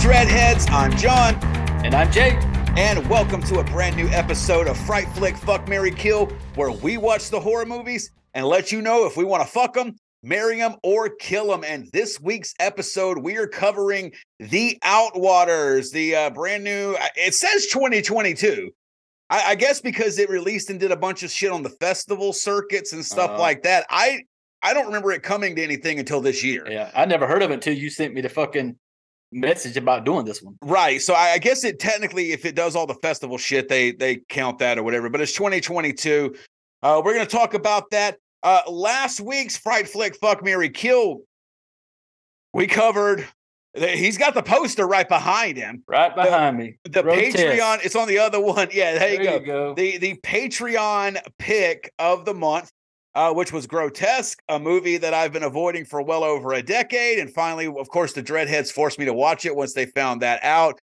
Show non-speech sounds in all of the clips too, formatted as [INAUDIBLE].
Dreadheads. I'm John, And I'm Jake. and welcome to a brand new episode of Fright Flick Fuck Mary Kill, where we watch the horror movies and let you know if we want to fuck them, marry them, or kill them. And this week's episode, we are covering The Outwaters, the uh, brand new, it says 2022. I, I guess because it released and did a bunch of shit on the festival circuits and stuff Uh-huh. like that. I I don't remember it coming to anything until this year. Yeah, I never heard of it until you sent me the fucking message about doing this one. Right. So I, I guess it technically, if it does all the festival shit, they they count that or whatever. But it's 2022. Uh, we're gonna talk about that. Uh, last week's Fright Flick Fuck Mary Kill, we covered. He's got the poster right behind him. Right behind me. The. Patreon. It's on the other one. Yeah, there, you, go. go. The the Patreon pick of the month, uh, which was Grotesque, a movie that I've been avoiding for well over a decade. And finally, of course, the Dreadheads forced me to watch it once they found that out.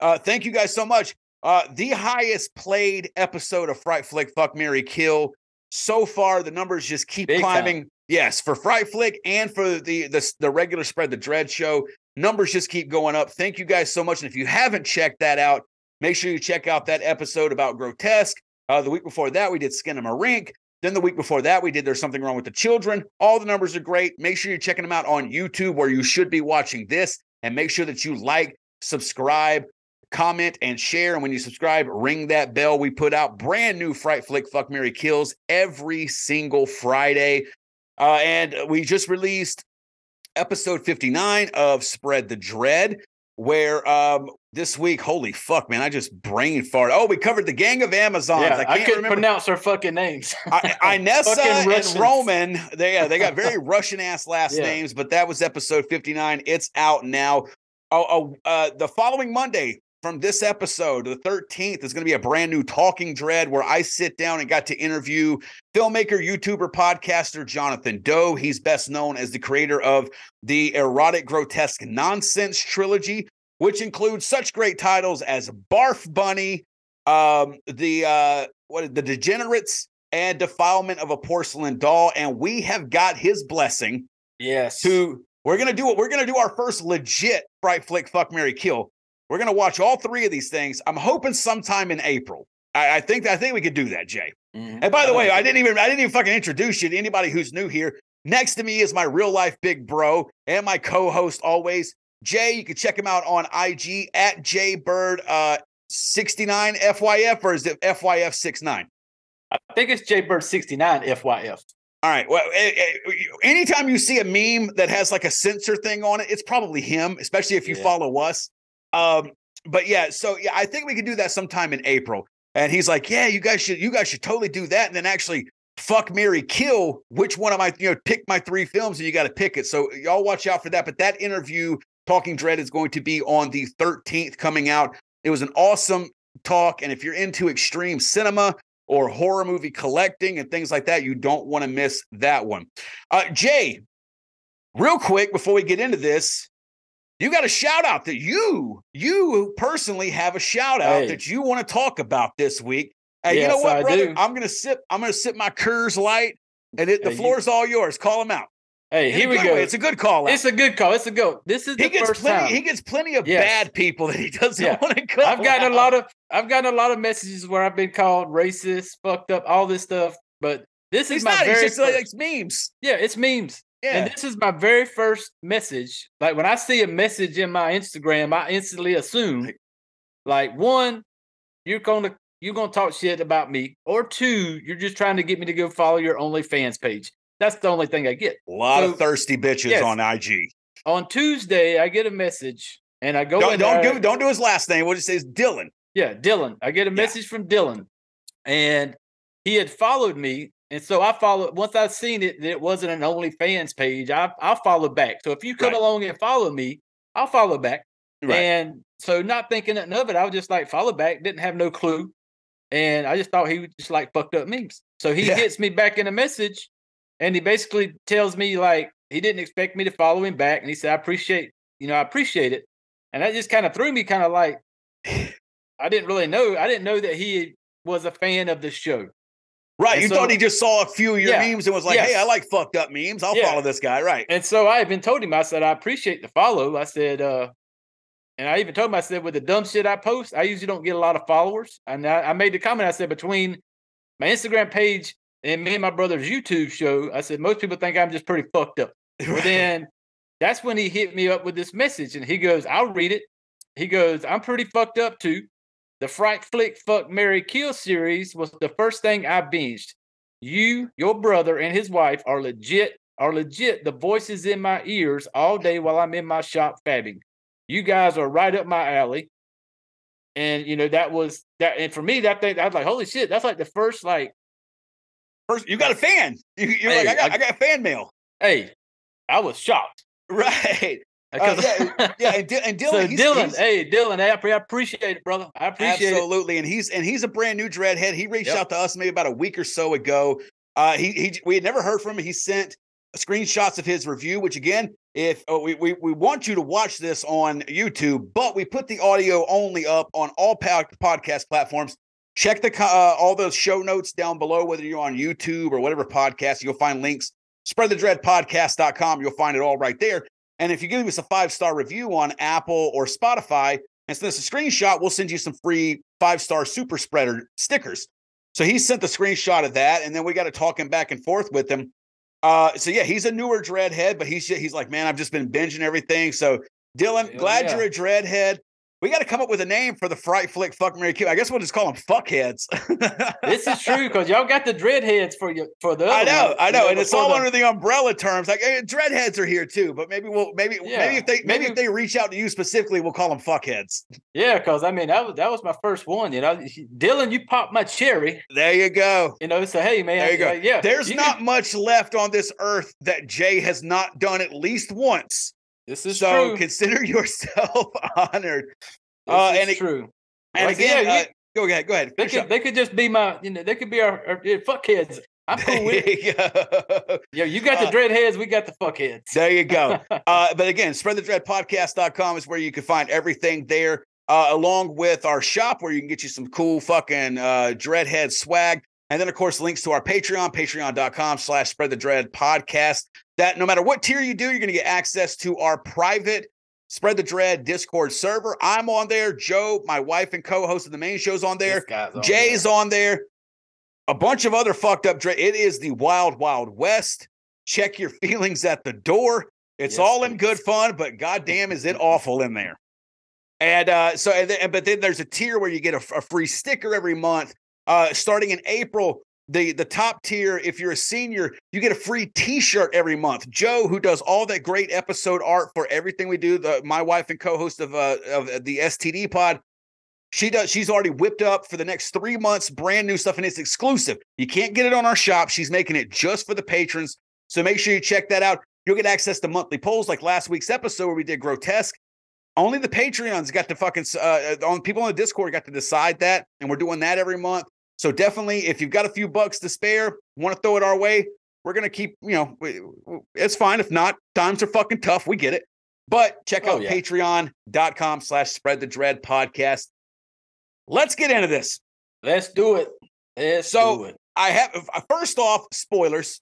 Uh, thank you guys so much. Uh, the highest played episode of Fright Flick Fuck Mary Kill so far. The numbers just keep Big time. climbing. Yes, for Fright Flick and for the, the the regular spread, the Dread Show, numbers just keep going up. Thank you guys so much. And if you haven't checked that out, make sure you check out that episode about Grotesque. Uh, the week before that, we did Skin Skinamarink. Then the week before that, we did There's Something Wrong with the Children. All the numbers are great. Make sure you're checking them out on YouTube where you should be watching this. And make sure that you like, subscribe, comment, and share. And when you subscribe, ring that bell. We put out brand new Fright Flick Fuck Mary Kills every single Friday. Uh, and we just released episode 59 of Spread the Dread, where um this week, holy fuck, man, I just brain fart. Oh, we covered the Gang of Amazons. yeah, I I, can't couldn't remember. pronounce their fucking names. I, Inessa [LAUGHS] and Roman, they yeah, they got very [LAUGHS] Russian ass last Yeah. names, but that was episode 59. It's out now. Oh, oh uh, the following Monday from this episode, the 13th, is going to be a brand new Talking Dread where I sit down and got to interview filmmaker, YouTuber, podcaster Jonathan Doe. He's best known as the creator of the erotic grotesque nonsense trilogy, which includes such great titles as Barf Bunny, um, the uh, what the Degenerates, and Defilement of a Porcelain Doll. And we have got his blessing yes. to we're gonna do it. We're gonna do our first legit Fright Flick Fuck Mary Kill. We're gonna watch all three of these things. I'm hoping sometime in April. I, I think I think we could do that, Jay. Mhm. And by the way, I didn't even I didn't even fucking introduce you to anybody who's new here. Next to me is my real life big bro and my co-host always, Jay. You can check him out on IG at JBird uh 69 FYF or is it FYF 69? I think it's Jaybird 69 FYF. All right. Well, eh, eh, anytime you see a meme that has like a censor thing on it, it's probably him, especially if you Yeah. follow us. Um, but yeah, so yeah, I think we could do that sometime in April. And he's like, "Yeah, you guys should, you guys should totally do that." And then actually, fuck, Mary, kill. Which one of my, you know, pick my three films, and you got to pick it. So y'all watch out for that. But that interview, Talking Dread, is going to be on the 13th, coming out. It was an awesome talk, and if you're into extreme cinema or horror movie collecting and things like that, you don't want to miss that one. Uh, Jay, real quick before we get into this, you got a shout out that you, you personally have a shout out Hey. that you want to talk about this week. Hey, you know Yes, what, I brother? do. I'm gonna sip. I'm gonna sip my Coors Light, and it, the Hey, you- all yours. Call him out. Hey, In here we go. way. It's a good call out. It's a good call. It's a go. This is he the gets first plenty. time. He gets plenty of Yes. bad people [LAUGHS] that he doesn't Yeah. want to call. I've gotten out. a lot of I've gotten a lot of messages where I've been called racist, fucked up, all this stuff. But this He's is my not. Very just first- like memes. yeah, it's memes. Yeah. And this is my very first message. Like when I see a message in my Instagram, I instantly assume like one, you're gonna you're gonna talk shit about me, or two, you're just trying to get me to go follow your OnlyFans page. That's the only thing I get. a lot so- of thirsty bitches Yes. on IG. On Tuesday, I get a message and I go Don't don't do don't do his last name. What it says, Dylan. Yeah, Dylan. I get a Yeah. message from Dylan, and he had followed me, and so I followed. Once I seen it, that it wasn't an OnlyFans page. I I followed back. So if you come Right. along and follow me, I'll follow back. Right. And so, not thinking nothing of it, I was just like follow back. Didn't have no clue, and I just thought he was just like fucked up memes. So he Yeah. gets me back in a message, and he basically tells me like he didn't expect me to follow him back, and he said I appreciate you know I appreciate it, and that just kind of threw me kind of like I didn't really know. I didn't know that he was a fan of the show. Right. And You so- thought he just saw a few of your Yeah. memes and was like, hey, I like fucked up memes. I'll Yeah. follow this guy. Right. And so I even told him, I said, I appreciate the follow. I said, uh, and I even told him, I said, with the dumb shit I post, I usually don't get a lot of followers. And I, I made the comment, I said, between my Instagram page and me and my brother's YouTube show, I said, most people think I'm just pretty fucked up. [LAUGHS] But then that's when he hit me up with this message and he goes, I'll read it. He goes, I'm pretty fucked up too. The Fright Flick Fuck Mary Kill series was the first thing I binged. You, your brother, and his wife are legit, are legit the voices in my ears all day while I'm in my shop fabbing. You guys are right up my alley. And you know, that was that and for me, that thing I was like, holy shit, that's like the first like First, you got a fan. You, you're hey, like, I got, I, I got fan mail. Hey, I was shocked. [LAUGHS] Right. Uh, yeah, [LAUGHS] yeah, and, and Dylan. So he's, Dylan, he's, hey Dylan, I appreciate it, brother. I appreciate it. absolutely. it. And he's and he's a brand new dreadhead. He reached yep. out to us maybe about a week or so ago. Uh, he he we had never heard from him. He sent screenshots of his review, which again, if oh, we, we we want you to watch this on YouTube, but we put the audio only up on all podcast platforms. Check the uh, all those show notes down below, whether you're on YouTube or whatever podcast, you'll find links. Spreadthedreadpodcast.com. You'll find it all right there. And if you give us a five star review on Apple or Spotify and send us a screenshot, we'll send you some free five star super spreader stickers. So he sent the screenshot of that, and then we got to talking back and forth with him. Uh, so yeah, he's a newer dreadhead, but he's he's like, man, I've just been binging everything. So Dylan, glad yeah. you're a dreadhead. We got to come up with a name for the fright flick fuck Mary Kill. I guess we'll just call them fuckheads. this is true because y'all got the dreadheads for you for the. I know, one, I know, and it's all the... under the umbrella terms. Like hey, dreadheads are here too, but maybe we'll maybe yeah, maybe if they maybe, maybe, if they reach out to you specifically, we'll call them fuckheads. Yeah, because I mean that was that was my first one. You know, Dylan, you popped my cherry. There you go. You know, so hey man, there you go. Uh, yeah, there's not can... much left on this earth that Jay has not done at least once. This is so true. consider [LAUGHS] yourself [LAUGHS] honored. Uh, and it, true. And like, again, yeah, uh, go ahead. Go ahead. They could, they could just be my, you know, they could be our, our fuck heads. I'm [LAUGHS] cool with it. Yeah, you got the uh, dread heads, we got the fuckheads. There you go. uh, but again, spreadthedreadpodcast.com is where you can find everything there, uh, along with our shop where you can get you some cool fucking uh, dreadhead swag. And then, of course, links to our Patreon, patreon.com slash spread the dread podcast. That no matter what tier you do, you're going to get access to our private Spread the Dread Discord server. I'm on there. Joe, my wife and co-host of the main show's on there. On Jay's there. on there. A bunch of other fucked up dread. It is the wild, wild west. Check your [LAUGHS] feelings at the door. It's yes, all in good fun, but goddamn, is it [LAUGHS] awful in there. And uh, so, and then, but then there's a tier where you get a, a free sticker every month. Uh, starting in April, the the top tier if you're a senior you get a free t-shirt every month. Joe who does all that great episode art for everything we do the my wife and co-host of uh of the std pod she does she's already whipped up for the next three months brand new stuff and it's exclusive. You can't get it on our shop. She's making it just for the patrons. So make sure you check that out. You'll get access to monthly polls like last week's episode where we did grotesque. Only the patreons got to fucking uh, on people on the discord got to decide that and we're doing that every month so definitely, if you've got a few bucks to spare, want to throw it our way, we're gonna keep. You know, it's fine. If not, times are fucking tough. We get it. But check oh, out yeah. patreon.com slash spread the dread podcast. Let's get into this. Let's do it. Let's so do it. I have uh, first off, spoilers.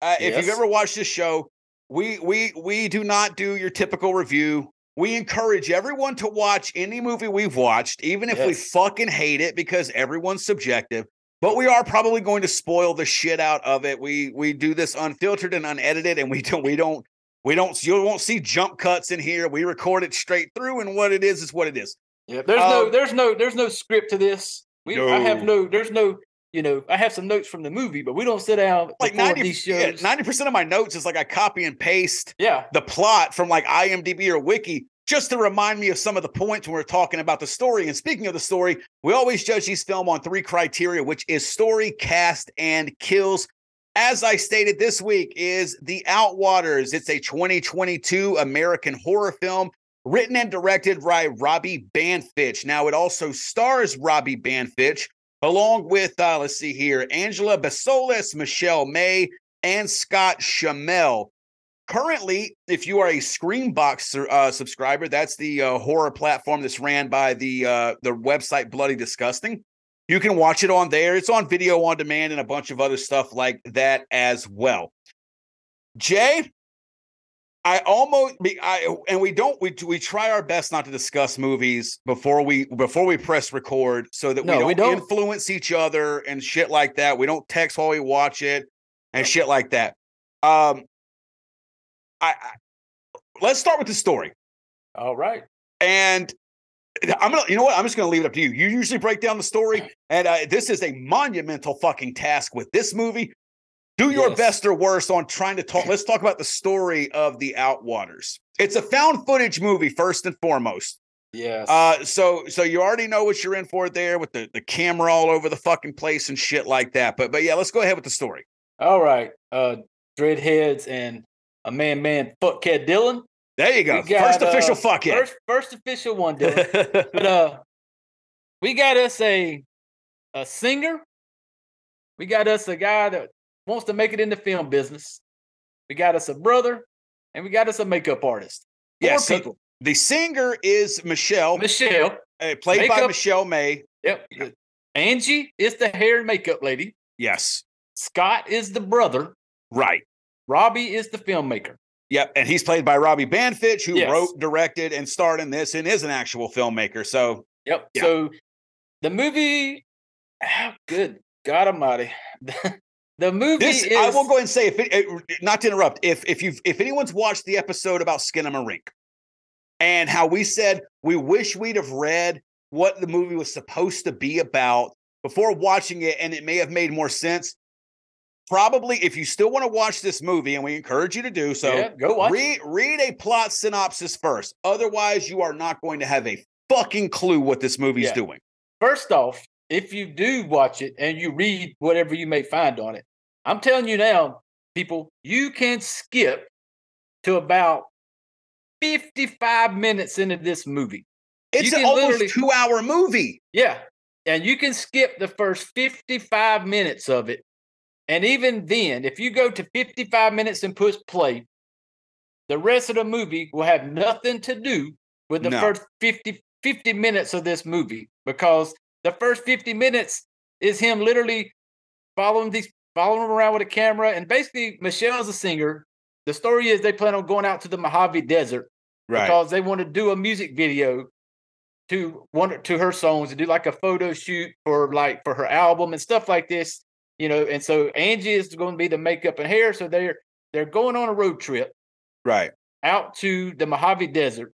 Uh, yes. If you've ever watched this show, we we we do not do your typical review. We encourage everyone to watch any movie we've watched, even if yes. we fucking hate it, because everyone's subjective. But we are probably going to spoil the shit out of it. We we do this unfiltered and unedited, and we don't we don't we don't you won't see jump cuts in here. We record it straight through, and what it is is what it is. Yeah, there's um, no there's no there's no script to this. We no. I have no there's no you know, I have some notes from the movie, but we don't sit down like 90 shows. 90% of my notes is like I copy and paste yeah. the plot from like IMDb or Wiki just to remind me of some of the points when we're talking about the story. And speaking of the story, we always judge these film on three criteria, which is story, cast, and kills. As I stated this week, is The Outwaters. It's a 2022 American horror film written and directed by Robbie Banfitch. Now, it also stars Robbie Banfitch, along with, uh, let's see here, Angela Basolis, Michelle May, and Scott Schamell. Currently, if you are a Screambox uh, subscriber, that's the uh, horror platform that's ran by the uh, the website Bloody Disgusting. You can watch it on there. It's on video on demand and a bunch of other stuff like that as well. Jay, I almost I and we don't we we try our best not to discuss movies before we before we press record so that No, we, don't we don't. influence each other and shit like that. We don't text while we watch it and shit like that. Um I, I let's start with the story. All right. And I'm gonna, you know what? I'm just gonna leave it up to you. You usually break down the story, [LAUGHS] and uh, this is a monumental fucking task with this movie. Do your Yes. best or worst on trying to talk. Let's talk about the story of the Outwaters. It's a found footage movie first and foremost. Yes. Uh, so so you already know what you're in for there with the the camera all over the fucking place and shit like that. But but yeah, let's go ahead with the story. All right. Uh, Dreadheads and a man, man, fuckhead Dylan. There you go. Got, First official uh, fuck it. First, first official one, Dylan. but uh, we got us a a singer. We got us a guy that wants to make it in the film business. We got us a brother, and we got us a makeup artist. Four Yeah, so people. the singer is Michelle, Michelle. uh, played by Michelle May. Yep. Angie is the hair and makeup lady. Yes, Scott is the brother. right. Robbie is the filmmaker. Yep, and he's played by Robbie Banfitch, who Yes. wrote, directed, and starred in this, and is an actual filmmaker. So Yep. Yeah. So the movie, oh, good God Almighty, the, [LAUGHS] the movie this, is. I will go and say, if it, it- not to interrupt, if if you if anyone's watched the episode about Skinamarink and how we said we wish we'd have read what the movie was supposed to be about before watching it, and it may have made more sense. Probably, if you still want to watch this movie, and we encourage you to do so, yeah, go watch. read read a plot synopsis first. Otherwise, you are not going to have a fucking clue what this movie's Yeah. doing. First off, if you do watch it and you read whatever you may find on it, I'm telling you now, people, you can skip to about 55 minutes into this movie. It's an almost two hour movie. Yeah. And you can skip the first 55 minutes of it. And even then, if you go to 55 minutes and push play, the rest of the movie will have nothing to do with the No. first 50, 50 minutes of this movie because the first 50 minutes is him literally following these following him around with a camera. And basically Michelle's a singer. The story is they plan on going out to the Mojave Desert because they want to do a music video to one to her songs and do like a photo shoot for like for her album and stuff like this you know. And so angie is going to be the makeup and hair. So they're they're going on a road trip Right. out to the mojave desert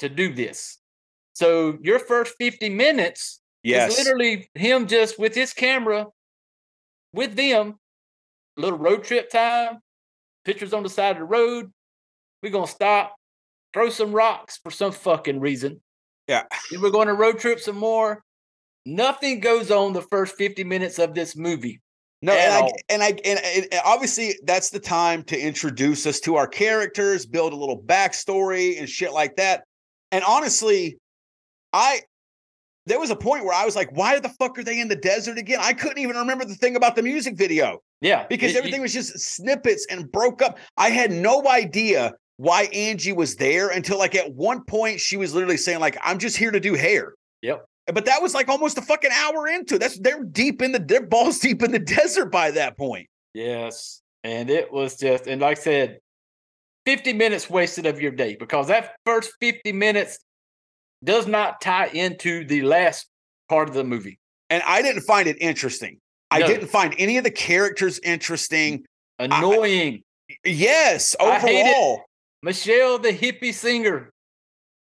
to do this. So your first 50 minutes Yes. is literally him just with his camera with them a little road trip time pictures on the side of the road we're going to stop throw some rocks for some fucking reason Yeah. then we're going to road trip some more. Nothing goes on the first 50 minutes of this movie. No, and I, and I and, and obviously that's the time to introduce us to our characters, build a little backstory and shit like that. And honestly, I there was a point where I was like, why the fuck are they in the desert again? I couldn't even remember the thing about the music video Yeah. because it- everything was just snippets and broke up. I had no idea why Angie was there until like at one point she was literally saying like I'm just here to do hair. Yep. But that was like almost a fucking hour into. it. That's they're deep in the they're balls [LAUGHS] deep in the desert by that point. Yes. And it was just, and like I said, 50 minutes wasted of your day because that first 50 minutes does not tie into the last part of the movie. And I didn't find it interesting. I didn't find any of the characters interesting. Annoying. Yes, I it. overall. Michelle, the hippie singer.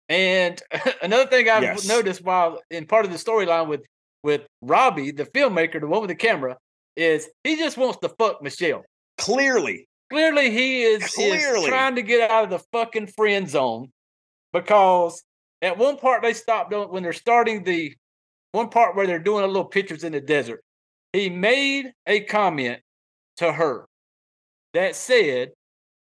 And [LAUGHS] another thing I've Yes. noticed while in part of the storyline with with Robbie, the filmmaker, the one with the camera, is he just wants to fuck Michelle. Clearly. Clearly, he is, is Clearly. trying to get out of the fucking friend zone because at one part they stopped doing when they're starting the one part where they're doing a little pictures in the desert. He made a comment to her that said,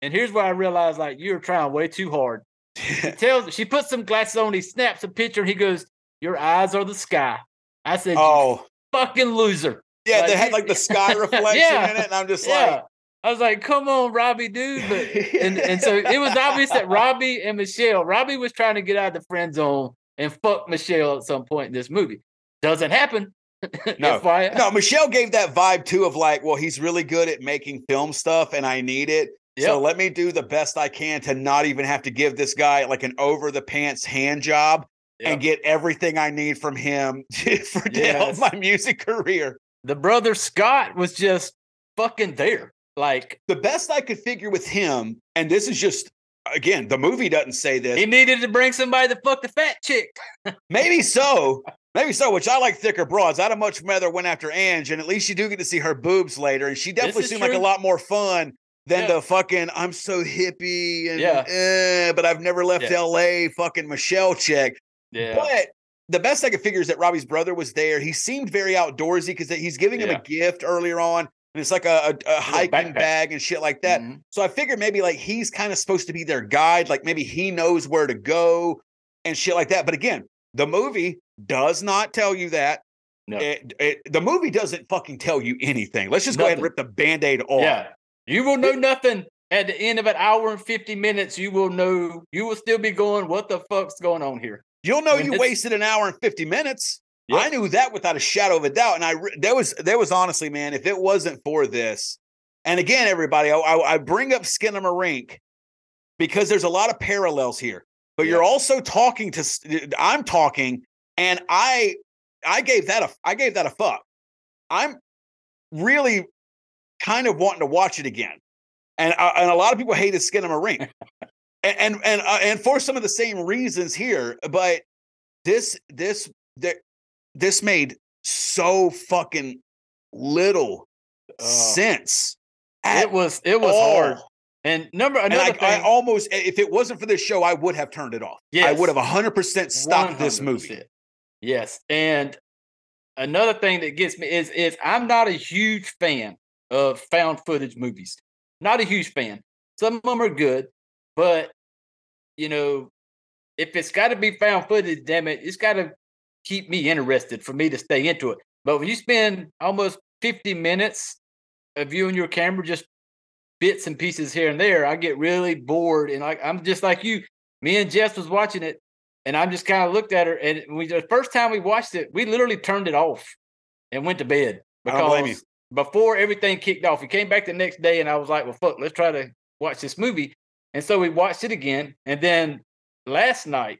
and here's where I realized like you're trying way too hard. He [LAUGHS] tells she puts some glasses on, he snaps a picture, and he goes, Your eyes are the sky. I said, oh. fucking loser. Yeah, Like, they had like the sky [LAUGHS] reflection Yeah. in it, and I'm just Yeah. I was like, come on, Robbie, dude. But and, and so it was obvious that Robbie and Michelle, Robbie was trying to get out of the friend zone and fuck Michelle at some point in this movie. Doesn't happen. [LAUGHS] No. FYI. No, Michelle gave that vibe too of like, well, he's really good at making film stuff and I need it. So let me do the best I can to not even have to give this guy like an over the pants hand job Yep. and get everything I need from him [LAUGHS] for to help my music career. the brother Scott was just fucking there. Like The best I could figure with him, and this is just again, the movie doesn't say this. he needed to bring somebody to fuck the fat chick. [LAUGHS] Maybe so. Maybe so, which I like thicker broads. I'd have much rather went after Ange, and at least you do get to see her boobs later. And she definitely seemed like a lot more fun than Yeah. the fucking I'm so hippie and Yeah. eh, but I've never left Yeah. LA fucking Michelle check. Yeah. But the best I could figure is that Robbie's brother was there. He seemed very outdoorsy because he's giving him a gift earlier on, and it's like a, a, a hiking backpack. bag and shit like that. Mhm. So I figured maybe like he's kind of supposed to be their guide, like maybe he knows where to go and shit like that. But again, the movie does not tell you that. No. It, it, the movie doesn't fucking tell you anything. Let's just go ahead and rip the band-aid off. Yeah. You will know nothing at the end of an hour and 50 minutes. You will know, you will still be going, what the fuck's going on here? You'll know you wasted an hour and 50 minutes. Yep. I knew that without a shadow of a doubt. And I re- there was there was honestly, man, if it wasn't for this, and again, everybody, I, I, I bring up Skinamarink because there's a lot of parallels here. But you're also talking to I'm talking, and I I gave that a I gave that a fuck. I'm really kind of wanting to watch it again. And uh, and a lot of people hated Skinamarink. and [LAUGHS] and and, uh, and for some of the same reasons here, but this this th- this made so fucking little Uh, sense. it was, it was all. hard. And number, another I, I thing, almost, if it wasn't for this show, I would have turned it off. I would have 100% stopped this movie. Yes. And another thing that gets me is is I'm not a huge fan of found footage movies. Not a huge fan. Some of them are good, but you know, if it's got to be found footage, damn it, it's got to keep me interested for me to stay into it. But when you spend almost 50 minutes of you and your camera just bits and pieces here and there, I get really bored. And I, I'm just like you. Me and Jess was watching it, and I'm just kind of looked at her. And we the first time we watched it, we literally turned it off and went to bed I don't blame you. because before everything kicked off, we came back the next day, and I was like, "Well, fuck, let's try to watch this movie." And so we watched it again, and then last night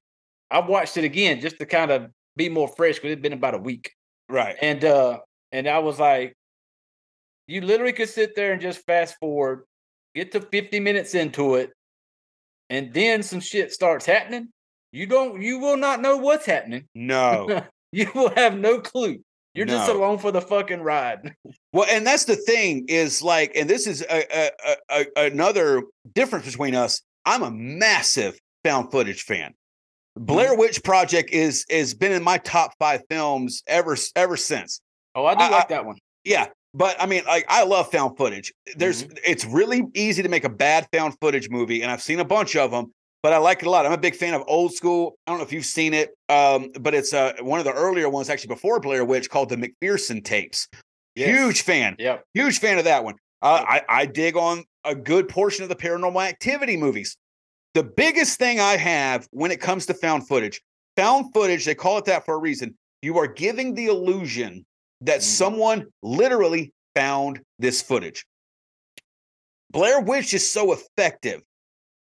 I watched it again just to kind of be more fresh because it'd been about a week. Right. And uh and I was like, you literally could sit there and just fast forward, get to 50 minutes into it, and then some shit starts happening. You don't you will not know what's happening. No. [LAUGHS] You will have no clue. You're just No. along for the fucking ride. Well, and that's the thing is like, and this is a, a, a- another difference between us. I'm a massive found footage fan. Blair Mm-hmm. Witch Project is has been in my top five films ever ever since. Oh, I do I- like that one. Yeah, but I mean, like I love found footage. There's Mm-hmm. it's really easy to make a bad found footage movie, and I've seen a bunch of them. But I like it a lot. I'm a big fan of old school. I don't know if you've seen it, um, but it's uh, one of the earlier ones, actually before Blair Witch, called the McPherson tapes. Yes. Huge fan. Yep. Huge fan of that one. Uh, I, I dig on a good portion of the paranormal activity movies. The biggest thing I have when it comes to found footage, found footage, they call it that for a reason. You are giving the illusion that Mhm. someone literally found this footage. Blair Witch is so effective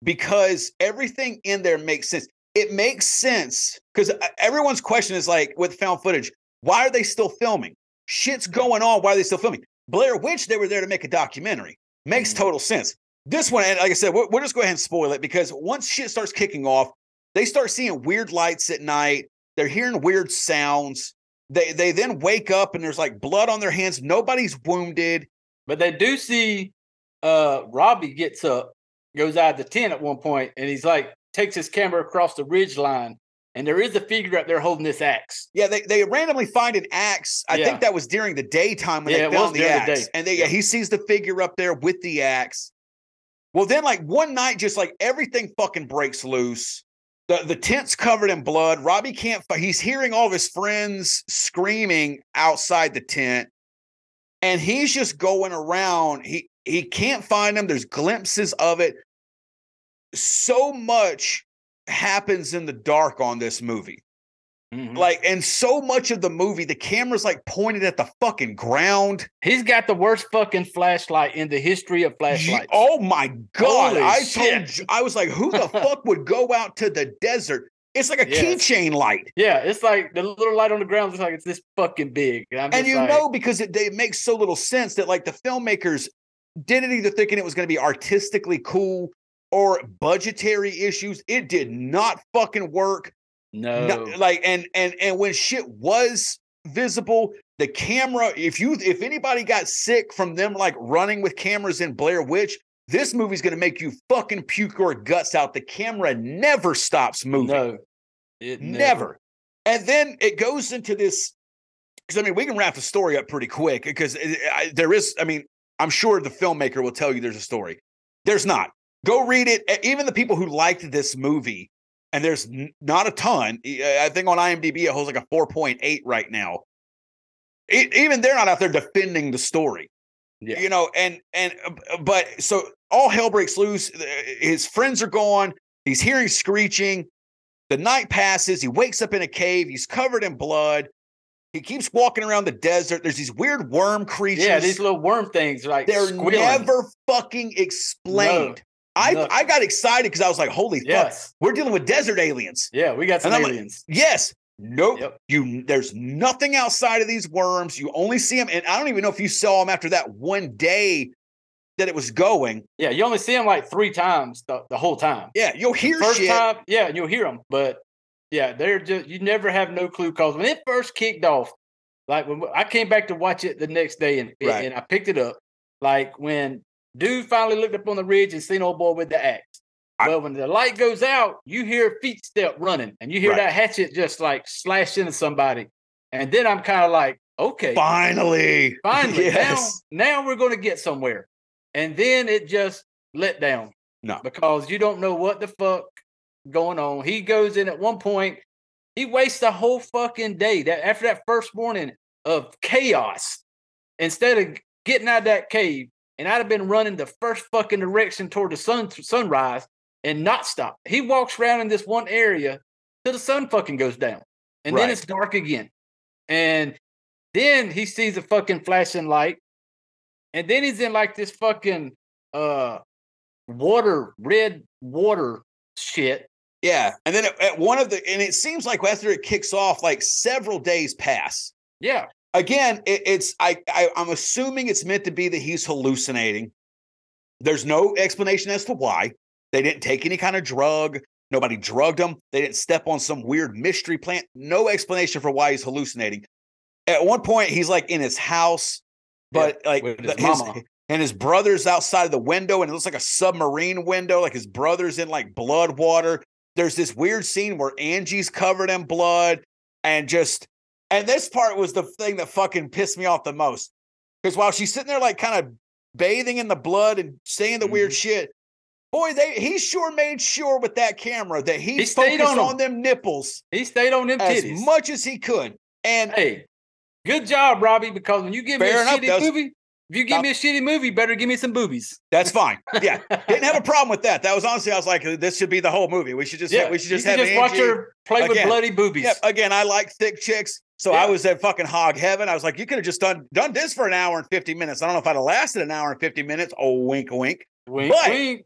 because everything in there makes sense. It makes sense because everyone's question is like with found footage, why are they still filming? Shit's going on. Why are they still filming? Blair Witch, they were there to make a documentary. Makes Mhm. total sense. This one, and like I said, we'll, we'll just go ahead and spoil it because once shit starts kicking off, they start seeing weird lights at night. They're hearing weird sounds. They they then wake up and there's like blood on their hands. Nobody's wounded. But they do see uh Robbie gets up, goes out of the tent at one point, and he's like takes his camera across the ridge line, and there is a figure up there holding this axe. Yeah, they, they randomly find an axe. I Yeah. think that was during the daytime when Yeah, they found the during the axe. And they, Yeah. he sees the figure up there with the axe. Well, then, like one night, just like everything fucking breaks loose. The, the tent's covered in blood. Robbie can't. He's hearing all of his friends screaming outside the tent. And he's just going around. He he can't find them. There's glimpses of it. So much happens in the dark on this movie Mhm. Like, and so much of the movie, the camera's like pointed at the fucking ground. He's got the worst fucking flashlight in the history of flashlights. Oh my god! Holy I shit. told you, I was like, who the [LAUGHS] fuck would go out to the desert? It's like a Yes. keychain light, Yeah, it's like the little light on the ground looks like it's this fucking big. And, and you like, know because it, it makes so little sense that like the filmmakers did it either thinking it was going to be artistically cool or budgetary issues. It did not fucking work. No, No, like and and and when shit was visible the camera if you if anybody got sick from them like running with cameras in blair witch this movie's going to make you fucking puke your guts out. The camera never stops moving. No, it never. and then it goes into this because i mean we can wrap the story up pretty quick because it- eh, I- there is i mean i'm sure the filmmaker will tell you there's a story. There's not. Go read it E- even the people who liked this movie and there's not a ton. I think on imdb it holds like a 4.8 right now. E- even they're not out there defending the story. Yeah. you know and and uh, but so all hell breaks loose Uh, his friends are gone he's hearing screeching the night passes he wakes up in a cave he's covered in blood he keeps walking around the desert there's these weird worm creatures Yeah, these little worm things like they're squealing. never fucking explained i no. i got excited because i was like holy fuck we're dealing with desert aliens yeah, we got some I'm like, aliens. yes nope Yep. you there's nothing outside of these worms you only see them and i don't even know if you saw them after that one day that it was going Yeah, you only see them like three times the, the whole time. yeah you'll hear First shit time, yeah, and you'll hear them, but yeah, they're just you never have no clue. Cause when it first kicked off, like when I came back to watch it the next day and Right. and I picked it up, like when dude finally looked up on the ridge and seen old boy with the axe. I- well, when the light goes out, you hear feet step running, and you hear Right. that hatchet just like slash into somebody, and then I'm kind of like, okay, finally finally, [LAUGHS] yes now now we're going to get somewhere, and then it just let down. No. because you don't know what the fuck going on. He goes in at one point. He wastes the whole fucking day. That after that first morning of chaos, instead of getting out of that cave, and I'd have been running the first fucking direction toward the sun sunrise and not stop. He walks around in this one area till the sun fucking goes down, and then it's dark again, and then he sees a fucking flashing light, and then he's in like this fucking uh water, red water shit. yeah and then at, at one of the and it seems like after it kicks off like several days pass Yeah, again it, it's I, I i'm assuming it's meant to be that he's hallucinating. There's no explanation as to why. They didn't take any kind of drug. Nobody drugged him. They didn't step on some weird mystery plant. No explanation for why he's hallucinating. At one point he's like in his house but like with the- his mama. and his brother's outside of the window and it looks like a submarine window like his brother's in like blood water. There's this weird scene where angie's covered in blood and just and this part was the thing that fucking pissed me off the most because while she's sitting there like kind of bathing in the blood and saying the weird Mm-hmm. shit boy they he sure made sure with that camera that he, He stayed focused on on, them nipples he stayed on them as titties. much as he could and Hey, good job, Robbie. Because when you give me a enough, shitty movie, if you give me a shitty movie, better give me some boobies. that's fine [LAUGHS] yeah didn't have a problem with that that was honestly i was like this should be the whole movie we should just yeah, we should just you have just watch her play with bloody boobies. Yeah, again, I like thick chicks. So I was at fucking hog heaven. I was like, you could have just done done this for an hour and 50 minutes. I don't know if I'd have lasted an hour and 50 minutes. Oh, wink, wink. Wink, but- wink.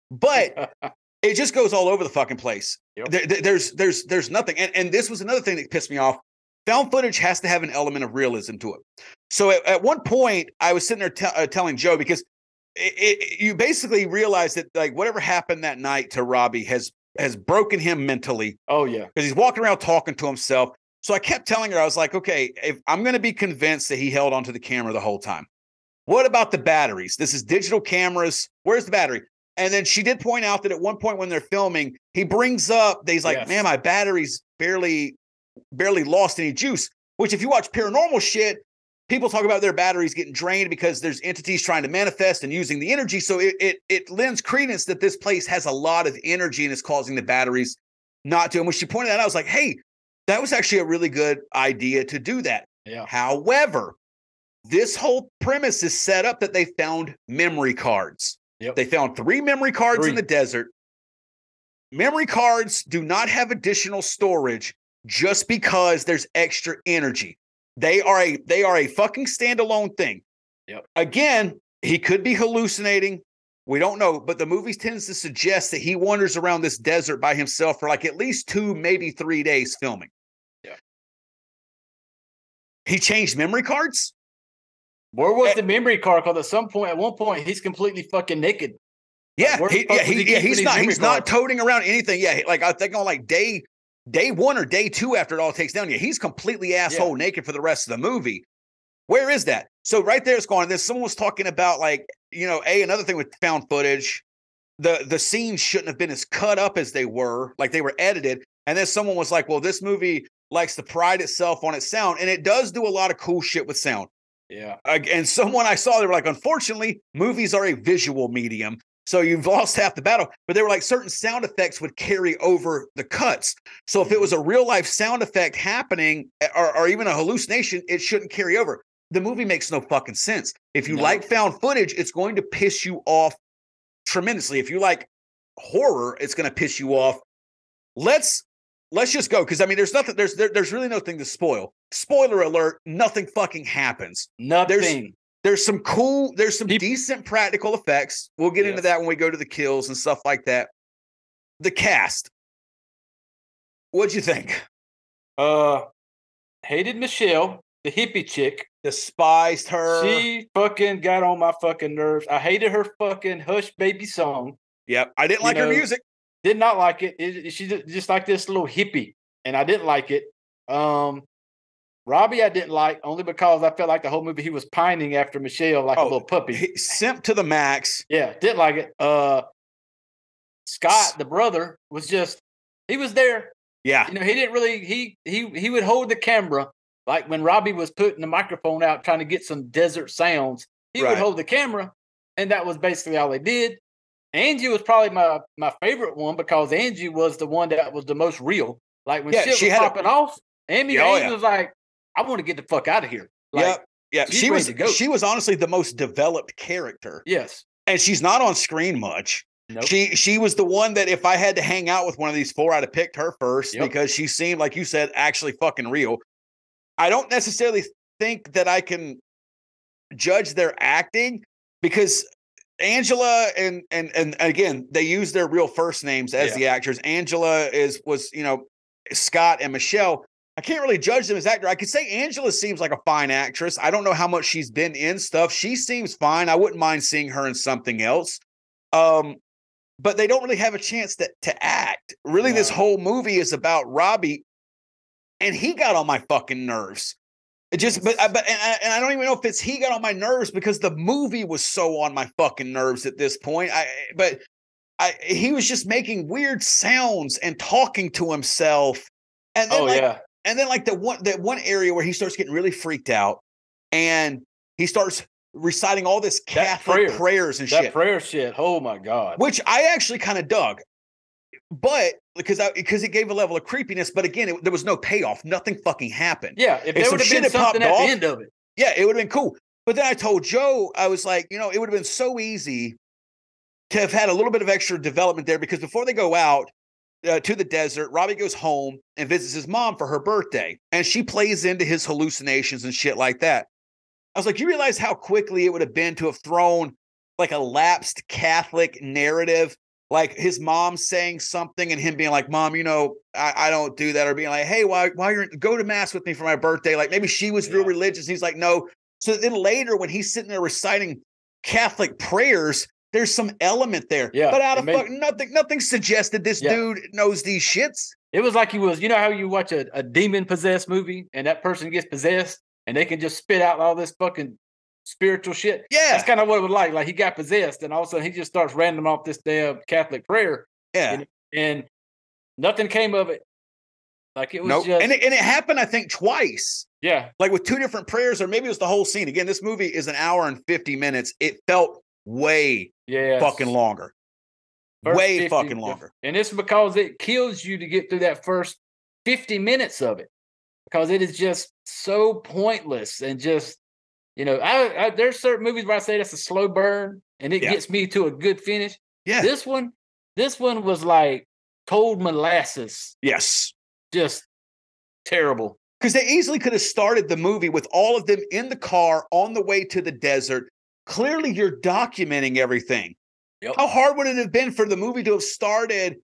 [LAUGHS] but [LAUGHS] it just goes all over the fucking place. Yep. There- there's there's there's nothing. And, and this was another thing that pissed me off. Found footage has to have an element of realism to it. So at, at one point, I was sitting there te- uh, telling Joe because it, it, you basically realize that like whatever happened that night to Robbie has has broken him mentally oh yeah, because he's walking around talking to himself. So I kept telling her, I was like, okay, if I'm going to be convinced that he held onto the camera the whole time, what about the batteries? This is digital cameras. Where's the battery? And then she did point out that at one point when they're filming, he brings up that he's like, Yes. man, my battery's barely, barely lost any juice. Which, if you watch paranormal shit, people talk about their batteries getting drained because there's entities trying to manifest and using the energy. So it it, it lends credence that this place has a lot of energy and is causing the batteries not to. And when she pointed that out, I was like, hey, that was actually a really good idea to do that. yeah. However, this whole premise is set up that they found memory cards. Yep. They found three memory cards Three. in the desert. Memory cards do not have additional storage. Just because there's extra energy. They are a they are a fucking standalone thing. Yep. Again, he could be hallucinating. We don't know, but the movie tends to suggest that he wanders around this desert by himself for like at least two, maybe three days filming. Yeah. He changed memory cards. Where was Eh the memory card? Because at some point, at one point, he's completely fucking naked. Yeah, the he, yeah, he he, yeah, he's not he's not toting around anything. Yeah, like I think on like day day one or day two after it all takes down. Yeah, he's completely asshole naked for the rest of the movie. Where is that? So right there, it's going. This someone was talking about like you know a another thing with found footage. The the scenes shouldn't have been as cut up as they were, like they were edited. And then someone was like, "Well, this movie likes to pride itself on its sound, and it does do a lot of cool shit with sound." Yeah. And someone I saw, they were like, unfortunately, movies are a visual medium. So you've [LAUGHS] lost half the battle. But they were like, certain sound effects would carry over the cuts. So if it was a real life sound effect happening eh, or, or even a hallucination, it shouldn't carry over. The movie makes no fucking sense. If you No. like found footage, it's going to piss you off tremendously. If you like horror, it's going to piss you off. Let's let's just go because I mean, there's nothing. There's there, there's really nothing to spoil. Spoiler alert: nothing fucking happens Nothing. there's some cool there's some decent practical effects we'll get into that when we go to the kills and stuff like that the cast what'd you think Uh, hated Michelle, the hippie chick. despised her She fucking got on my fucking nerves. I hated her fucking Hush Baby song. yep i didn't you like her know, music Did not like it. it she's ju- just like this little hippie, and I didn't like it. Um, Robbie, I didn't like only because I felt like the whole movie he was pining after Michelle like Oh, a little puppy. He- simp to the max Yeah, didn't like it. Uh, Scott, the brother, was just he was there. yeah You know, he didn't really he he he would hold the camera like when Robbie was putting the microphone out trying to get some desert sounds. He Right. would hold the camera, and that was basically all they did. Angie was probably my my favorite one because Angie was the one that was the most real. Like when Yeah, shit she was had a- popping off, Amy Yeah, oh, yeah. was like, "I want to get the fuck out of here." Like, yep yeah she was she was honestly the most developed character yes, and she's not on screen much nope. She she was the one that if I had to hang out with one of these four, I'd have picked her first Yep. because she seemed like you said actually fucking real. I don't necessarily think that I can judge their acting because Angela and and and again they use their real first names as Yeah. the actors. Angela is was you know Scott and Michelle. I can't really judge them as actor. I could say Angela seems like a fine actress. I don't know how much she's been in stuff. She seems fine. I wouldn't mind seeing her in something else. Um, but they don't really have a chance to to act. Really, this whole movie is about Robbie, and he got on my fucking nerves. It just, but I- but and I, and I don't even know if it's he got on my nerves because the movie was so on my fucking nerves at this point. I but I he was just making weird sounds and talking to himself, and then Oh like, yeah, and then like the one that one area where he starts getting really freaked out, and he starts reciting all this Catholic prayer. prayers and that shit prayer shit. Oh my god. which I actually kind of dug. But because I because it gave a level of creepiness, but again, it, there was no payoff. Nothing fucking happened. Yeah, if, If there would have been something at off- the end of it. Yeah, it would have been cool. But then I told Joe, I was like, you know, it would have been so easy to have had a little bit of extra development there because before they go out uh, to the desert, Robbie goes home and visits his mom for her birthday, and she plays into his hallucinations and shit like that. I was like, you realize how quickly it would have been to have thrown like a lapsed Catholic narrative, like his mom saying something and him being like, "Mom, you know, I, I don't do that," or being like, "Hey, why why you're go to mass with me for my birthday?" Like maybe she was real Yeah. religious. He's like, "No." So then later, when he's sitting there reciting Catholic prayers, there's some element there. Yeah, but out of made- fuck, nothing, nothing suggested this Yeah. dude knows these shits. It was like he was, you know how you watch a, a demon possessed movie and that person gets possessed and they can just spit out all this fucking spiritual shit. Yeah, That's kind of what it was like. Like he got possessed and all of a sudden he just starts random off this damn Catholic prayer yeah. know, and nothing came of it. Like it was Nope. just and it, and it happened, I think, twice. yeah, like with two different prayers, or maybe it was the whole scene. Again, this movie is an hour and 50 minutes. It felt way yeah, fucking longer. First way 50 fucking longer. And it's because it kills you to get through that first 50 minutes of it because it is just so pointless and just, you know, I, I there's certain movies where I say that's a slow burn and it Yeah. gets me to a good finish. Yeah. This one, this one was like cold molasses, yes. just terrible. Because they easily could have started the movie with all of them in the car on the way to the desert. Clearly, you're documenting everything. Yep. How hard would it have been for the movie to have started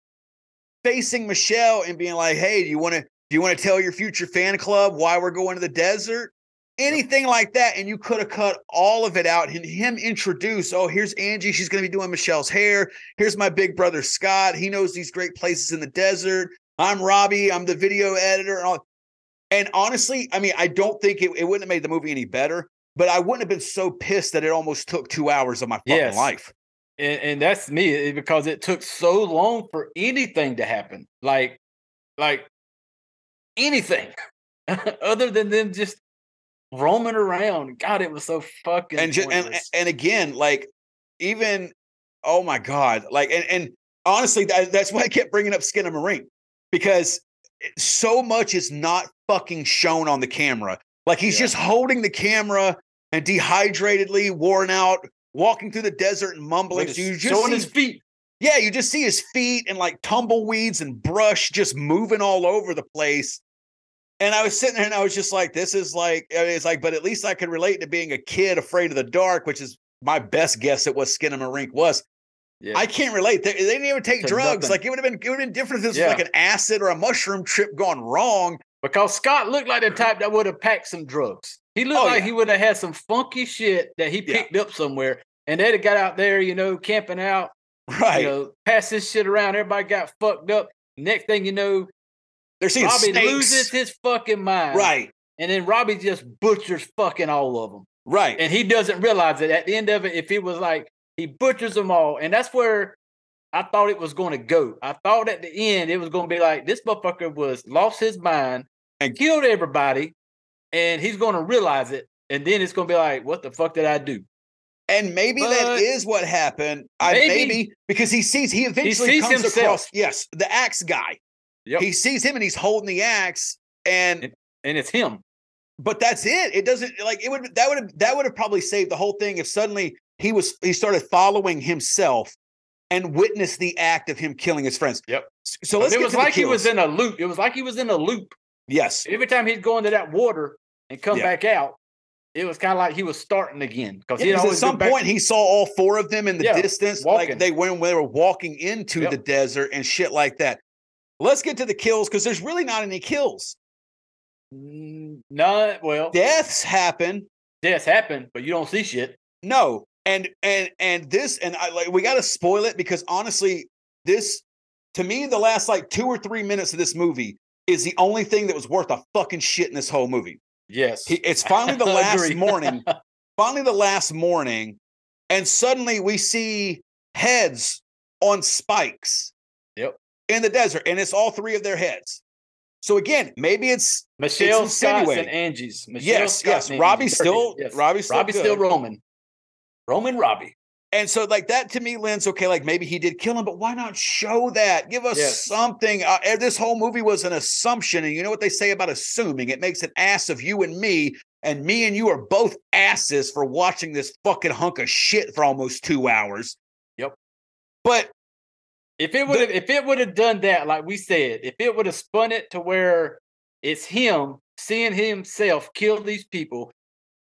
facing Michelle and being like, "Hey, do you want to do you want to tell your future fan club why we're going to the desert?" Anything like that, and you could have cut all of it out and him introduce, oh, here's Angie. She's going to be doing Michelle's hair. Here's my big brother Scott. He knows these great places in the desert. I'm Robbie. I'm the video editor. And, all. and honestly, I mean, I don't think it, it wouldn't have made the movie any better, but I wouldn't have been so pissed that it almost took two hours of my fucking Yes. life. and, and that's me eh, because it took so long for anything to happen like like anything [LAUGHS] other than them just roaming around god it was so fucking and just and, and again like even oh my god like and, and honestly that, that's why i kept bringing up Skinamarink because so much is not fucking shown on the camera like he's Yeah. just holding the camera and dehydratedly worn out walking through the desert and mumbling so you just see, his feet yeah you just see his feet and like tumbleweeds and brush just moving all over the place and I was sitting there and I was just like, this is like, I mean, it's like, but at least I could relate to being a kid afraid of the dark, which is my best guess at what Skinamarink was. yeah I can't relate. They, they didn't even take drugs. nothing. Like it would have been, it would have been different if this Yeah. was like an acid or a mushroom trip gone wrong. because scott looked like the type that would have packed some drugs he looked Oh, like yeah. he would have had some funky shit that he Yeah. picked up somewhere and they'd have got out there you know camping out Right. you know pass this shit around everybody got fucked up next thing you know They're seeing Robbie snakes. loses his fucking mind. right. And then Robbie just butchers fucking all of them. Right. And he doesn't realize it. At the end of it, if he was like he butchers them all, and that's where I thought it was going to go. I thought at the end it was going to be like this motherfucker was lost his mind And- killed everybody, and he's going to realize it. And then it's going to be like, what the fuck did I do? and maybe that But- is what happened. I Maybe. maybe because he sees he eventually sees comes himself. across yes the axe guy. Yep. He sees him and he's holding the axe and And it's him. but that's it. It doesn't like it would that would have that would have probably saved the whole thing if suddenly he was he started following himself and witnessed the act of him killing his friends. Yep. So let's it was like he was in a loop. It was like he was in a loop. Yes. Every time he'd go into that water and come Yeah. back out, it was kind of like he was starting again because Yeah, at some point he saw all four of them in the Yeah, distance, walking. like they when they were walking into Yep. the desert and shit like that. Let's get to the kills because there's really not any kills. None. Well, Deaths happen, deaths happen, but you don't see shit. No, and and and this and I like we got to spoil it because honestly, this to me the last like two or three minutes of this movie is the only thing that was worth a fucking shit in this whole movie. Yes. He, it's finally the [LAUGHS] last morning, [LAUGHS] finally the last morning, and suddenly we see heads on spikes. Yep. In the desert, and it's all three of their heads. So again, maybe it's Michelle it's Scott's and. Angie's. Michelle yes, Scott yes. and Robbie's still Yes. Robbie's still Robbie's still good. Roman. Roman Robbie. And so, like that to me, Lynn's okay. Like maybe he did kill him, but why not show that? Give us Yes. something. Uh, this whole movie was an assumption, and you know what they say about assuming? It makes an ass of you and me, and me and you are both asses for watching this fucking hunk of shit for almost two hours. Yep. But If it would have, if it would have done that, like we said, if it would have spun it to where it's him seeing himself kill these people,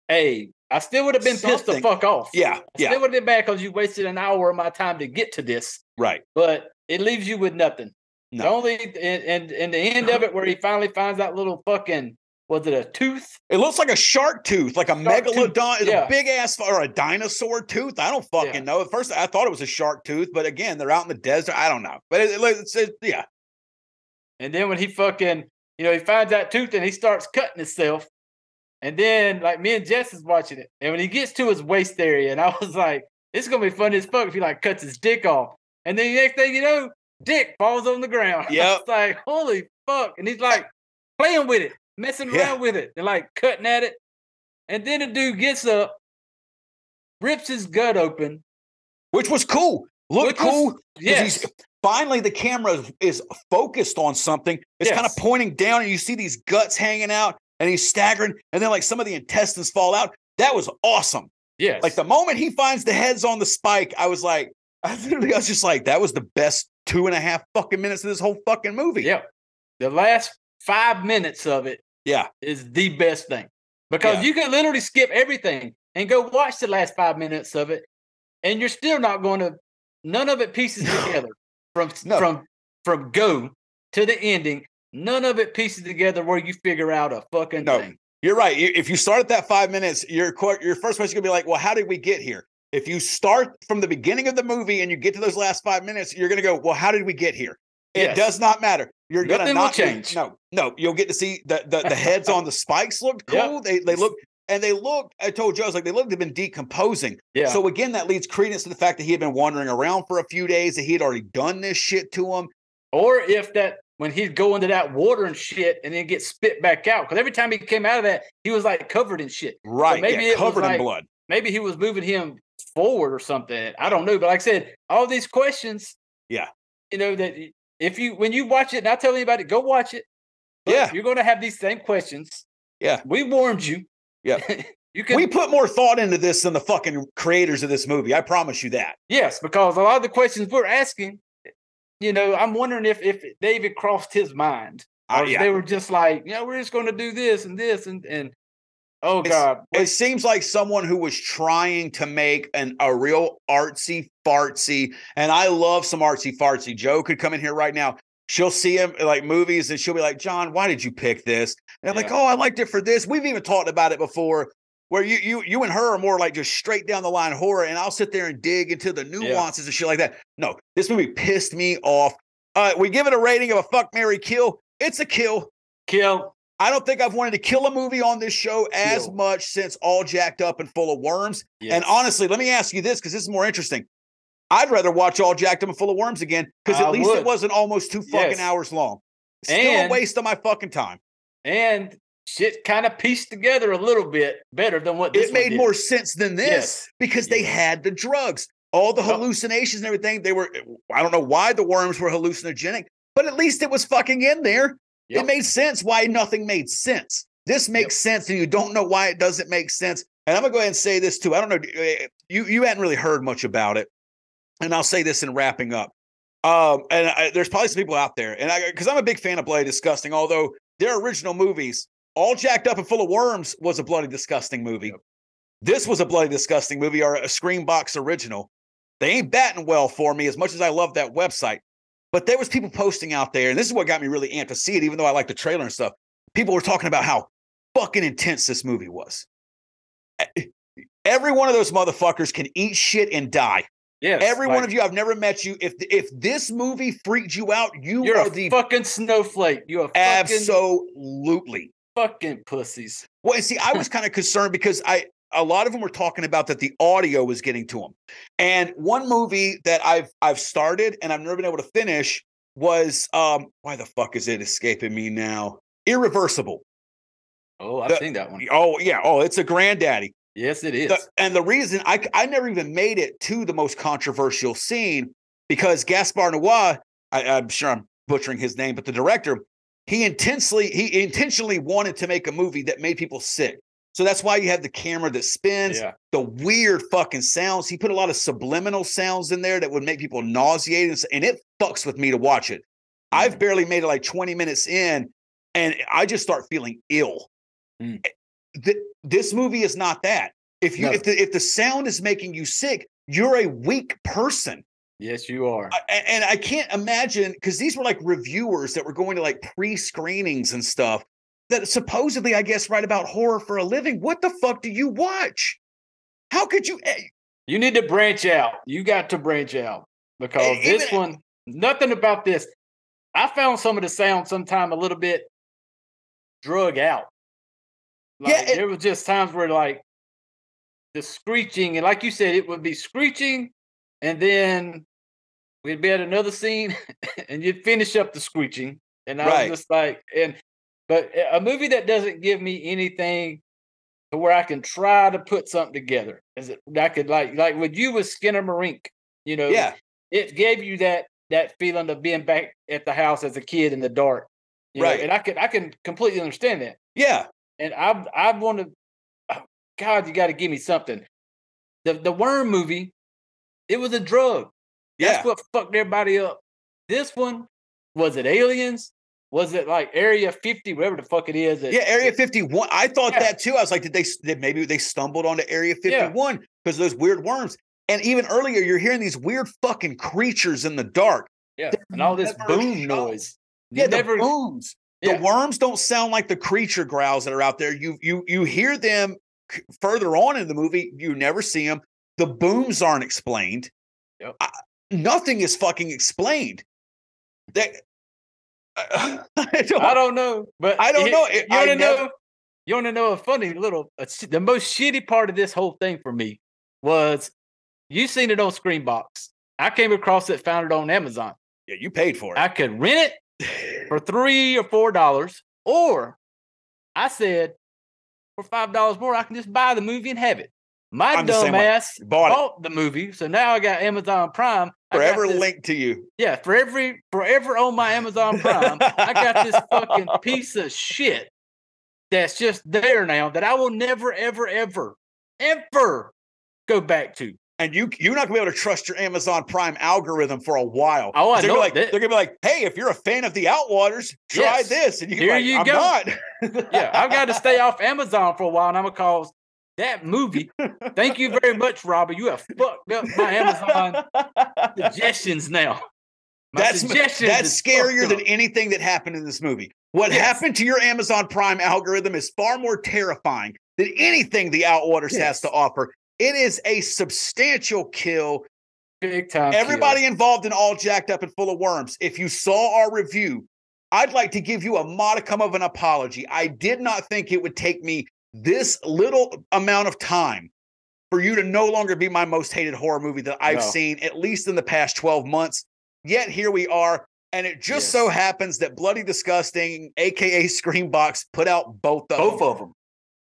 hey, I still would have been pissed the fuck off. yeah, I yeah, still would have been mad because you wasted an hour of my time to get to this. right. But it leaves you with nothing. The No. only and, and and the end of it where he [LAUGHS] finally finds that little fucking was it a tooth? It looks like a shark tooth, like a Shark megalodon, it's yeah. a big ass or a dinosaur tooth. I don't fucking Yeah. know. At first, I thought it was a shark tooth, but again, they're out in the desert. I don't know, but it, it- yeah, And then when he fucking, you know, he finds that tooth and he starts cutting himself. And then like me and Jess is watching it. And when he gets to his waist area, and I was like, this is gonna be funny as fuck if he like cuts his dick off. And then the next thing you know, dick falls on the ground. [LAUGHS] Yeah. it's like, holy fuck. And he's like playing with it, messing Yeah. around with it, and like cutting at it. And then the dude gets up, rips his gut open. which was cool. Looked was- cool. 'cause Yes. he's- finally, the camera is- is focused on something. It's kind of pointing down, and you see these guts hanging out, and he's staggering, and then like some of the intestines fall out. That was awesome. Yeah, Like the moment he finds the heads on the spike, I was like, [LAUGHS] I literally, I was just like, that was the best two and a half fucking minutes of this whole fucking movie. Yeah. The last five minutes of it Yeah. is the best thing because Yeah. you can literally skip everything and go watch the last five minutes of it, and you're still not going to. None of it pieces together from No. from from go to the ending. None of it pieces together where you figure out a fucking No. thing. You're right. If you start at that five minutes, your your first question is gonna be like, "Well, how did we get here?" If you start from the beginning of the movie and you get to those last five minutes, you're gonna go, "Well, how did we get here?" It Yes. does not matter. You're gonna Nothing will not change. No, no. You'll get to see the the, the heads on the [LAUGHS] spikes looked Yep. cool. They they look and they look. I told Joe, I was like, they looked to have been decomposing. Yeah. So again, that leads credence to the fact that he had been wandering around for a few days. That he had already done this shit to him. or if that when he'd go into that water and shit and then get spit back out because every time he came out of that he was like covered in shit Right. maybe yeah, it was covered in blood. maybe he was moving him forward or something i don't know but like i said all these questions Yeah. you know that if you when you watch it and i tell anybody go watch it but Yeah. you're going to have these same questions Yeah. we warned you Yeah. [LAUGHS] you can we put more thought into this than the fucking creators of this movie. I promise you that. yes because a lot of the questions we're asking you know i'm wondering if if david crossed his mind Uh, or if yeah. they were just like, you know, we're just going to do this and this and and oh It's- god, It seems like someone who was trying to make an a real artsy fartsy, and I love some artsy fartsy. Joe could come in here right now. She'll see him like movies, and she'll be like, "John, why did you pick this?" And I'm like, "Oh, I liked it for this." We've even talked about it before, where you you you and her are more like just straight down the line horror, and I'll sit there and dig into the nuances and shit like that. No, this movie pissed me off. Uh, we give it a rating of a fuck, Mary kill. It's a kill. kill. I don't think I've wanted to kill a movie on this show as Kill. much since All Jacked Up and Full of Worms. Yes. And honestly, let me ask you this because this is more interesting. I'd rather watch All Jacked Up and Full of Worms again because at I least would. it wasn't almost two fucking Yes. hours long. Still And- a waste of my fucking time. and shit kind of pieced together a little bit better than what this It made more sense than this Yes. because they had the drugs, all the hallucinations and everything. They were, I don't know why the worms were hallucinogenic, but at least it was fucking in there. Yep. It made sense why nothing made sense. This makes sense, and you don't know why it doesn't make sense. And I'm gonna go ahead and say this too. I don't know, eh, you you hadn't really heard much about it, and I'll say this in wrapping up. Um, and I, there's probably some people out there, and I because I'm a big fan of Bloody Disgusting, although their original movies, all jacked up and full of worms, was a Bloody Disgusting movie. This was a Bloody Disgusting movie or a Screambox original. They ain't batting well for me as much as I love that website. But there was people posting out there, and this is what got me really amped to see it, even though I like the trailer and stuff. People were talking about how fucking intense this movie was. Every one of those motherfuckers can eat shit and die. yes, Every one of you, I've never met you. If if this movie freaked you out, you are a the fucking snowflake. You're a fucking absolutely. Fucking pussies. Well, see, I was [LAUGHS] kind of concerned because I a lot of them were talking about that the audio was getting to them. And one movie that I've I've started and I've never been able to finish was um why the fuck is it escaping me now? Irreversible. Oh, I've The- seen that one. Oh yeah, oh it's a granddaddy. Yes, it is. The- and the reason I I never even made it to the most controversial scene because Gaspar Noir, I, I'm sure I'm butchering his name, but the director, he intensely he intentionally wanted to make a movie that made people sick. So that's why you have the camera that spins, yeah. the weird fucking sounds. He put a lot of subliminal sounds in there that would make people nauseated, and it fucks with me to watch it. I've barely made it like 20 minutes in, and I just start feeling ill. Mm. Th- this movie is not that. If you No. if the if the sound is making you sick, you're a weak person. Yes, you are. I- and I can't imagine because these were like reviewers that were going to like pre-screenings and stuff that supposedly, I guess, write about horror for a living. What the fuck do you watch? How could you? eh, You need to branch out. You got to branch out because Hey, this one, nothing about this. I found some of the sound sometime a little bit drug out. Like, Yeah, it- there was just times where like the screeching, and like you said, it would be screeching, and then we'd be at another scene, [LAUGHS] and you'd finish up the screeching, and I Right. was just like, and but a movie that doesn't give me anything to where I can try to put something together. Is it I could like like with you with Skinamarink, you know, Yeah, it gave you that that feeling of being back at the house as a kid in the dark. you know, Right. and I could I can completely understand that. yeah, And I I want to oh, God, you got to give me something. The the worm movie, it was a drug. yeah. That's what fucked everybody up. This one, was it aliens? was it like Area 50, whatever the fuck it is? that- Yeah, Area 51. I thought Yeah. that too. I was like, did they did maybe they stumbled onto Area 51 because of those weird worms? And even earlier, you're hearing these weird fucking creatures in the dark. yeah, and all this boom shown. noise. Yeah, the booms. yeah. The worms don't sound like the creature growls that are out there. You you you hear them further on in the movie. You never see them. The booms aren't explained. Yep. I- nothing is fucking explained. They, [LAUGHS] I don't, I don't know, but I don't you- know. You I want to know? You want to know a funny little? A, the most shitty part of this whole thing for me was you seen it on Screambox. I came across it, found it on Amazon. yeah, you paid for it. I could rent it for three or four dollars, or I said for five dollars more, I can just buy the movie and have it. My I'm dumbass Bought bought the movie, so now I got Amazon Prime. Forever linked to you. Yeah, for every forever on my Amazon Prime, I got this [LAUGHS] fucking piece of shit that's just there now that I will never, ever, ever, ever go back to. And you you're not gonna be able to trust your Amazon Prime algorithm for a while. Oh, I they're gonna know be like that- they're gonna be like, hey, if you're a fan of the Outwaters, try Yes. this. And you can Here like, you I'm go. not. Yeah, I've got to stay [LAUGHS] off Amazon for a while, and I'm gonna cause that movie. Thank you [LAUGHS] very much, Robert. You have fucked up my Amazon suggestions now. My That's suggestions that's scarier than anything that happened in this movie. What Yes. happened to your Amazon Prime algorithm is far more terrifying than anything the Outwaters has to offer. It is a substantial kill. big time. kill. Everybody involved in All Jacked Up and Full of Worms, if you saw our review, I'd like to give you a modicum of an apology. I did not think it would take me this little amount of time for you to no longer be my most hated horror movie that I've No. seen, at least in the past 12 months. Yet here we are. And it just so happens that Bloody Disgusting, aka Screambox, put out both of both them. of them.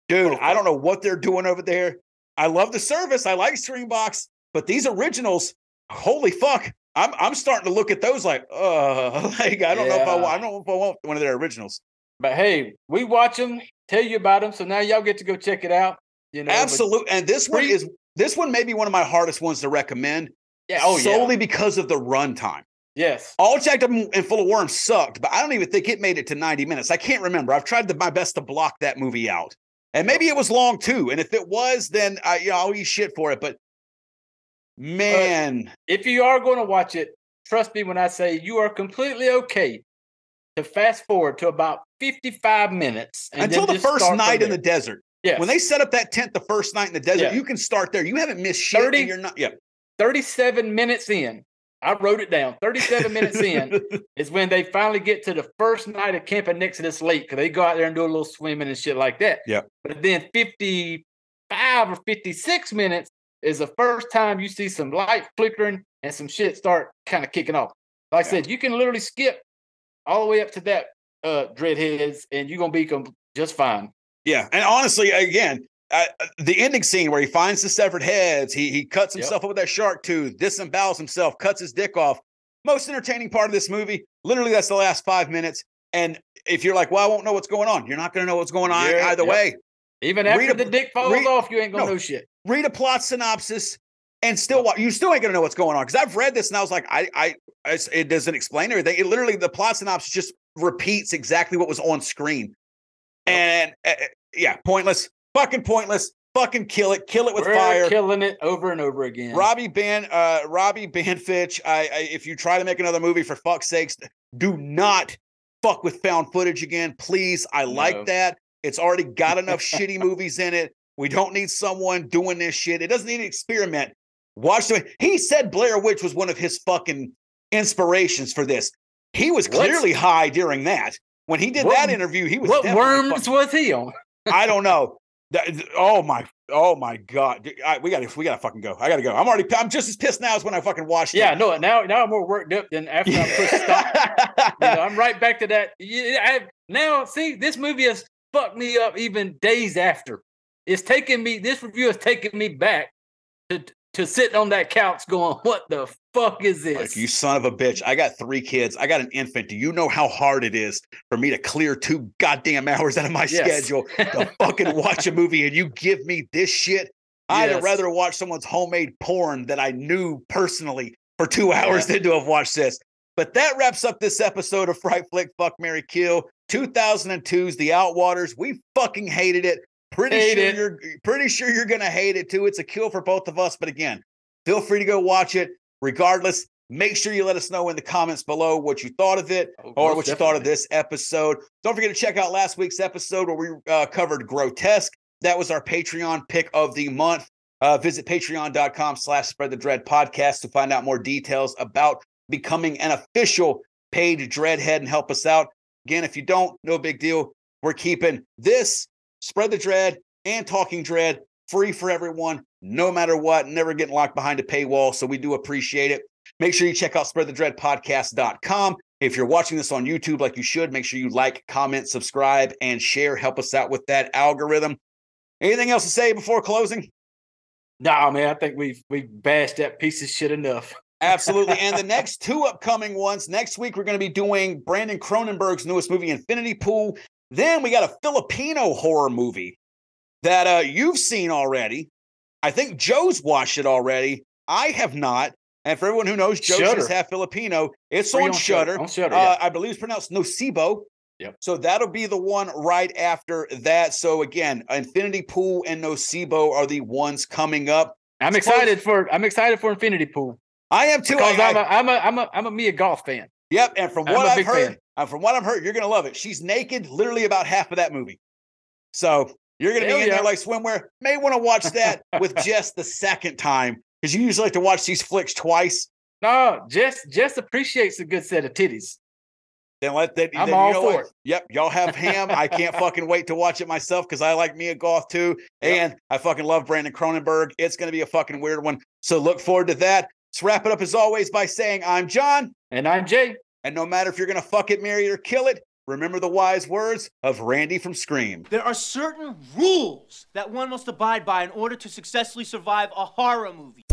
Dude, both I don't know what they're doing over there. I love the service. I like Screambox, but these originals, holy fuck. I'm I'm starting to look at those like, uh, [LAUGHS] like I don't know if I want I don't know if I want one of their originals. But hey, we watch them, tell you about them, so now y'all get to go check it out. You know, but- Absolutely. And this one is this one may be one of my hardest ones to recommend. yeah, oh solely yeah, because of the runtime. yes. All Jacked Up and full of worms sucked, but I don't even think it made it to 90 minutes. I can't remember. I've tried my best to block that movie out. And maybe it was long too. And if it was, then I, you know, I'll eat shit for it. But man, If you are going to watch it, trust me when I say you are completely okay to fast forward to about fifty-five minutes and until the first night in the desert, yes. when they set up that tent the first night in the desert, Yeah. you can start there. You haven't missed shit. 30 you're not, yeah. 37 minutes in, I wrote it down. 37 minutes in [LAUGHS] is when they finally get to the first night of camping next to this lake because they go out there and do a little swimming and shit like that. Yep. But then 55 or 56 minutes is the first time you see some light flickering and some shit start kind of kicking off. Like I said, you can literally skip all the way up to that uh dreadheads and you're gonna be com- just fine. Yeah, and honestly, again, uh, the ending scene where he finds the severed heads, he he cuts Yep. himself up with that shark tooth, disembowels himself, cuts his dick off. Most entertaining part of this movie. Literally, that's the last five minutes. And if you're like, "Well, I won't know what's going on," you're not to know what's going on Yeah, either yep. way. Even Read after a- the dick falls read- off, you ain't gonna no. know shit. Read a plot synopsis, and still, you still ain't to know what's going on because I've read this and I was like, I, I, it doesn't explain everything. It literally, the plot synopsis just repeats exactly what was on screen, and uh, yeah, pointless, fucking pointless. Fucking kill it, kill it with We're fire. killing it over and over again. Robbie Ban, uh, Robbie Banfitch. I, I, if you try to make another movie, for fuck's sakes, do not fuck with found footage again, please. I No. like that. It's already got [LAUGHS] enough shitty movies in it. We don't need someone doing this shit. It doesn't need an experiment. Watch the. He said Blair Witch was one of his fucking inspirations for this. He was clearly high during that. When he did What- that interview, he was what worms fucking- was he on? [LAUGHS] I don't know. That- oh my, oh my god! Dude, I, we got to, we got to fucking go. I got to go. I'm already, I'm just as pissed now as when I fucking watched Yeah, it. no. Now, now I'm more worked up than after I pushed [LAUGHS] stop. You know, I'm right back to that. Yeah, I, now, see, this movie has fucked me up even days after. It's taking me. This review has taken me back to to sitting on that couch, going, "What the fuck is this?" Like you son of a bitch. I got three kids. I got an infant. Do you know how hard it is for me to clear two goddamn hours out of my Yes. schedule to [LAUGHS] fucking watch a movie and you give me this shit? I'd Yes. rather watch someone's homemade porn that I knew personally for two [LAUGHS] hours Yeah. than to have watched this. But that wraps up this episode of Fright Flick Fuck Mary Kill 2002's The Outwaters. We fucking hated it. Pretty Hate sure it. you're pretty sure you're gonna hate it too. It's a kill for both of us. But again, feel free to go watch it. Regardless, make sure you let us know in the comments below what you thought of it Oh, or what you thought of this episode. Don't forget to check out last week's episode where we uh, covered Grotesque. That was our Patreon pick of the month. Uh, visit patreon.com slash spread the dread podcast to find out more details about becoming an official paid dreadhead and help us out. Again, if you don't, no big deal. We're keeping this spread the dread and talking dread free for everyone, no matter what, never getting locked behind a paywall. So we do appreciate it. Make sure you check out spreadthedreadpodcast.com. If you're watching this on YouTube like you should, make sure you like, comment, subscribe, and share. Help us out with that algorithm. Anything else to say before closing? Nah, man, I think we've we've bashed that piece of shit enough. Absolutely. and the [LAUGHS] next two upcoming ones, next week, we're going to be doing Brandon Cronenberg's newest movie, Infinity Pool. Then we got a Filipino horror movie that uh, you've seen already. I think Joe's watched it already. I have not. And for everyone who knows, Joe Shudder. is half Filipino. It's Free on Shudder. On Shudder, Uh, yeah. I believe it's pronounced Nocebo. Yep. So that'll be the one right after that. So again, Infinity Pool and Nocebo are the ones coming up. I'm excited for I'm excited for Infinity Pool I am too. because I- I'm I- a I'm a I'm a I'm a Mia Goth fan. Yep, and from I'm what I've heard, fan. uh, from what I've heard, you're gonna love it. She's naked, literally about half of that movie. So you're gonna Hell be in there like swimwear. May want to watch that with [LAUGHS] just the second time because you usually like to watch these flicks twice. No, Jess Jess appreciates a good set of titties. Then let that. I'm then all you know for what? it. Yep, y'all have ham. I can't [LAUGHS] fucking wait to watch it myself because I like Mia Goth too, Yep. and I fucking love Brandon Cronenberg. It's gonna be a fucking weird one. So look forward to that. Let's wrap it up as always by saying I'm John. And I'm Jay. And no matter if you're going to fuck it, marry it, or kill it, remember the wise words of Randy from Scream. There are certain rules that one must abide by in order to successfully survive a horror movie.